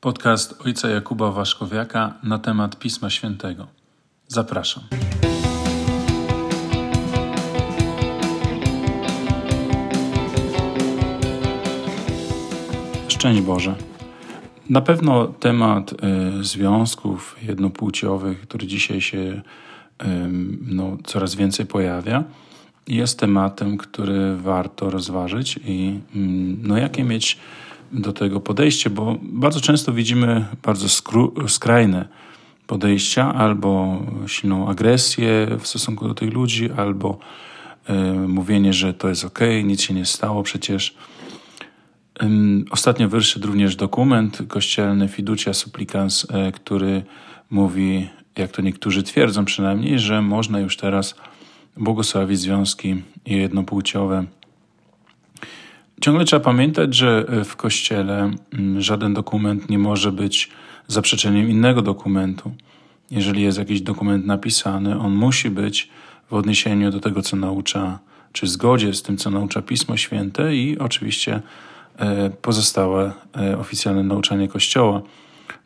Podcast ojca Jakuba Waszkowiaka na temat Pisma Świętego. Zapraszam. Szczęść Boże. Na pewno temat y, związków jednopłciowych, który dzisiaj się y, no, coraz więcej pojawia, jest tematem, który warto rozważyć i y, no, jakie mieć do tego podejście, bo bardzo często widzimy bardzo skrajne podejścia, albo silną agresję w stosunku do tych ludzi, albo y, mówienie, że to jest ok, nic się nie stało przecież. Ostatnio wyszedł również dokument kościelny Fiducia Supplicans, e, który mówi, jak to niektórzy twierdzą przynajmniej, że można już teraz błogosławić związki jednopłciowe. Ciągle trzeba pamiętać, że w kościele żaden dokument nie może być zaprzeczeniem innego dokumentu. Jeżeli jest jakiś dokument napisany, on musi być w odniesieniu do tego, co naucza, czy w zgodzie z tym, co naucza Pismo Święte i oczywiście E, pozostałe e, oficjalne nauczanie Kościoła.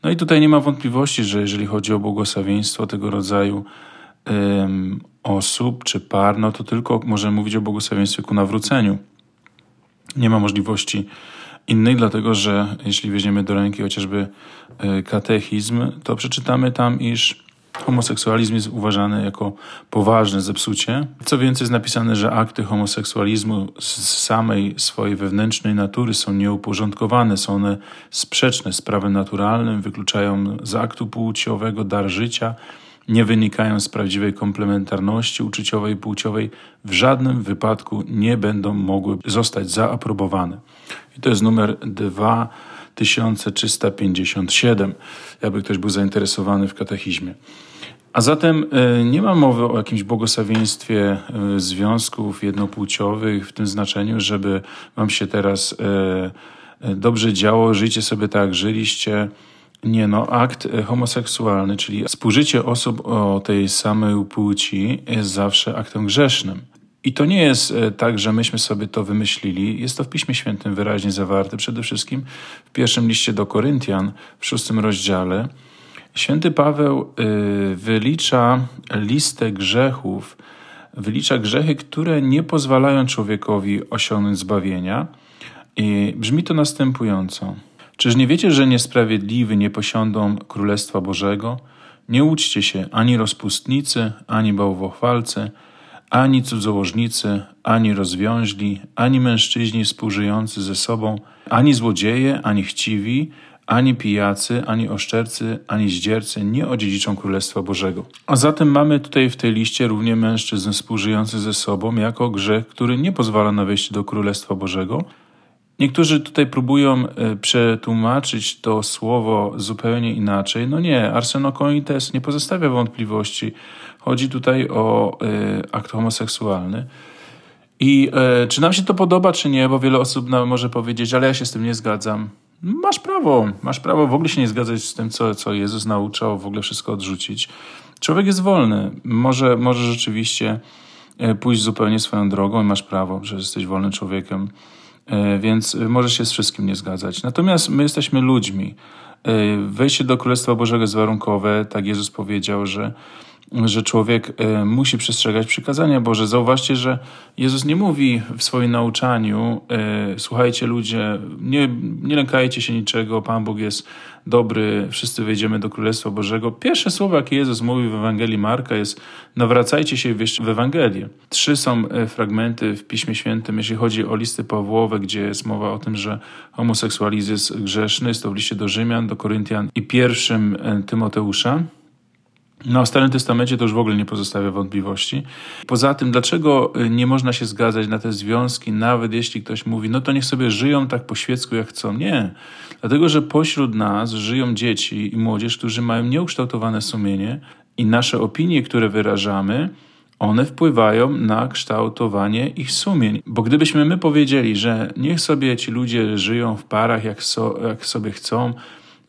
No i tutaj nie ma wątpliwości, że jeżeli chodzi o błogosławieństwo tego rodzaju osób czy par, no to tylko możemy mówić o błogosławieństwie ku nawróceniu. Nie ma możliwości innej, dlatego że jeśli weźmiemy do ręki chociażby e, katechizm, to przeczytamy tam, iż Homoseksualizm jest uważany jako poważne zepsucie. Co więcej, jest napisane, że akty homoseksualizmu z samej swojej wewnętrznej natury są nieuporządkowane, są one sprzeczne z prawem naturalnym, wykluczają z aktu płciowego dar życia, nie wynikają z prawdziwej komplementarności uczuciowej i płciowej, w żadnym wypadku nie będą mogły zostać zaaprobowane. I to jest numer 2 1357, jakby ktoś był zainteresowany w katechizmie. A zatem e, nie ma mowy o jakimś błogosławieństwie e, związków jednopłciowych w tym znaczeniu, żeby wam się teraz e, dobrze działo, żyjcie sobie tak, jak żyliście. Nie, no, akt homoseksualny, czyli współżycie osób o tej samej płci jest zawsze aktem grzesznym. I to nie jest tak, że myśmy sobie to wymyślili. Jest to w Piśmie Świętym wyraźnie zawarte, przede wszystkim w pierwszym liście do Koryntian, w szóstym rozdziale. Święty Paweł y, wylicza listę grzechów, wylicza grzechy, które nie pozwalają człowiekowi osiągnąć zbawienia. I brzmi to następująco. Czyż nie wiecie, że niesprawiedliwi nie posiądą Królestwa Bożego? Nie uczcie się ani rozpustnicy, ani bałwochwalcy, ani cudzołożnicy, ani rozwiąźli, ani mężczyźni współżyjący ze sobą, ani złodzieje, ani chciwi, ani pijacy, ani oszczercy, ani zdziercy nie odziedziczą Królestwa Bożego. A zatem mamy tutaj w tej liście równie mężczyzn współżyjących ze sobą jako grzech, który nie pozwala na wejście do Królestwa Bożego. Niektórzy tutaj próbują e, przetłumaczyć to słowo zupełnie inaczej. No nie, arsenokoites nie pozostawia wątpliwości. Chodzi tutaj o y, akt homoseksualny. I y, czy nam się to podoba, czy nie, bo wiele osób nam może powiedzieć, ale ja się z tym nie zgadzam. Masz prawo, masz prawo w ogóle się nie zgadzać z tym, co, co Jezus nauczał, w ogóle wszystko odrzucić. Człowiek jest wolny. Może, może rzeczywiście e, pójść zupełnie swoją drogą i masz prawo, że jesteś wolnym człowiekiem, e, więc możesz się z wszystkim nie zgadzać. Natomiast my jesteśmy ludźmi. E, wejście do Królestwa Bożego jest warunkowe, tak Jezus powiedział, że że człowiek e, musi przestrzegać przykazania Boże. Zauważcie, że Jezus nie mówi w swoim nauczaniu: e, Słuchajcie, ludzie, nie, nie lękajcie się niczego, Pan Bóg jest dobry, wszyscy wejdziemy do Królestwa Bożego. Pierwsze słowa, jakie Jezus mówi w Ewangelii Marka, jest: Nawracajcie się w Ewangelię. Trzy są e, fragmenty w Piśmie Świętym, jeśli chodzi o listy Pawłowe, gdzie jest mowa o tym, że homoseksualizm jest grzeszny. Jest to w liście do Rzymian, do Koryntian i pierwszym Tymoteusza. No, w Starym Testamencie to już w ogóle nie pozostawia wątpliwości. Poza tym, dlaczego y, nie można się zgadzać na te związki, nawet jeśli ktoś mówi, no to niech sobie żyją tak po świecku jak chcą? Nie. Dlatego, że pośród nas żyją dzieci i młodzież, którzy mają nieukształtowane sumienie i nasze opinie, które wyrażamy, one wpływają na kształtowanie ich sumień. Bo gdybyśmy my powiedzieli, że niech sobie ci ludzie żyją w parach jak, so, jak sobie chcą,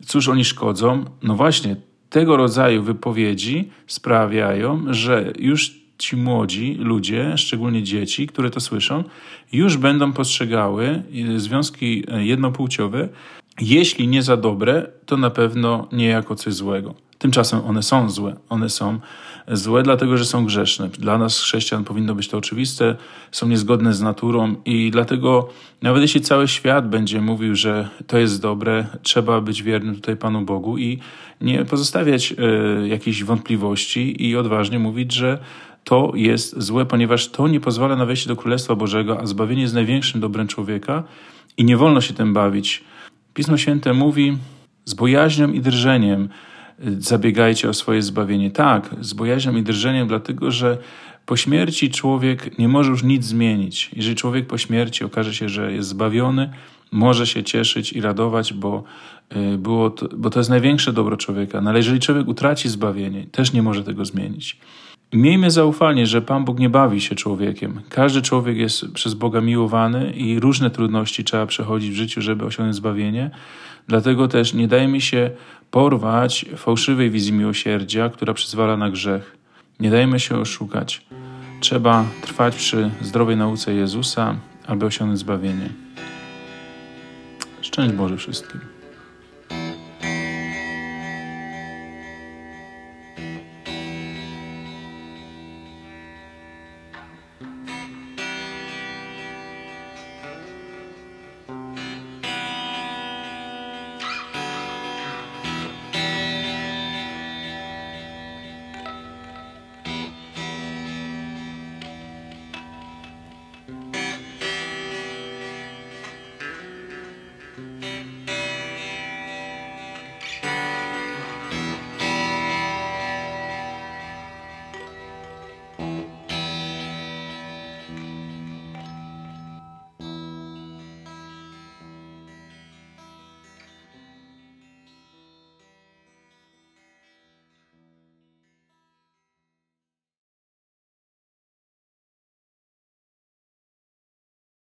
cóż oni szkodzą? No właśnie, tego rodzaju wypowiedzi sprawiają, że już ci młodzi ludzie, szczególnie dzieci, które to słyszą, już będą postrzegały związki jednopłciowe jeśli nie za dobre, to na pewno nie jako coś złego. Tymczasem one są złe. One są złe, dlatego że są grzeszne. Dla nas, chrześcijan, powinno być to oczywiste, są niezgodne z naturą i dlatego, nawet jeśli cały świat będzie mówił, że to jest dobre, trzeba być wiernym tutaj Panu Bogu i nie pozostawiać y, jakichś wątpliwości i odważnie mówić, że to jest złe, ponieważ to nie pozwala na wejście do Królestwa Bożego, a zbawienie jest największym dobrem człowieka i nie wolno się tym bawić. Pismo Święte mówi z bojaźnią i drżeniem zabiegajcie o swoje zbawienie. Tak, z bojaźnią i drżeniem, dlatego że po śmierci człowiek nie może już nic zmienić. Jeżeli człowiek po śmierci okaże się, że jest zbawiony, może się cieszyć i radować, bo, y, było to, bo to jest największe dobro człowieka. No ale jeżeli człowiek utraci zbawienie, też nie może tego zmienić. Miejmy zaufanie, że Pan Bóg nie bawi się człowiekiem. Każdy człowiek jest przez Boga miłowany i różne trudności trzeba przechodzić w życiu, żeby osiągnąć zbawienie. Dlatego też nie dajmy się porwać fałszywej wizji miłosierdzia, która przyzwala na grzech. Nie dajmy się oszukać. Trzeba trwać przy zdrowej nauce Jezusa, aby osiągnąć zbawienie. Szczęść Boże wszystkim.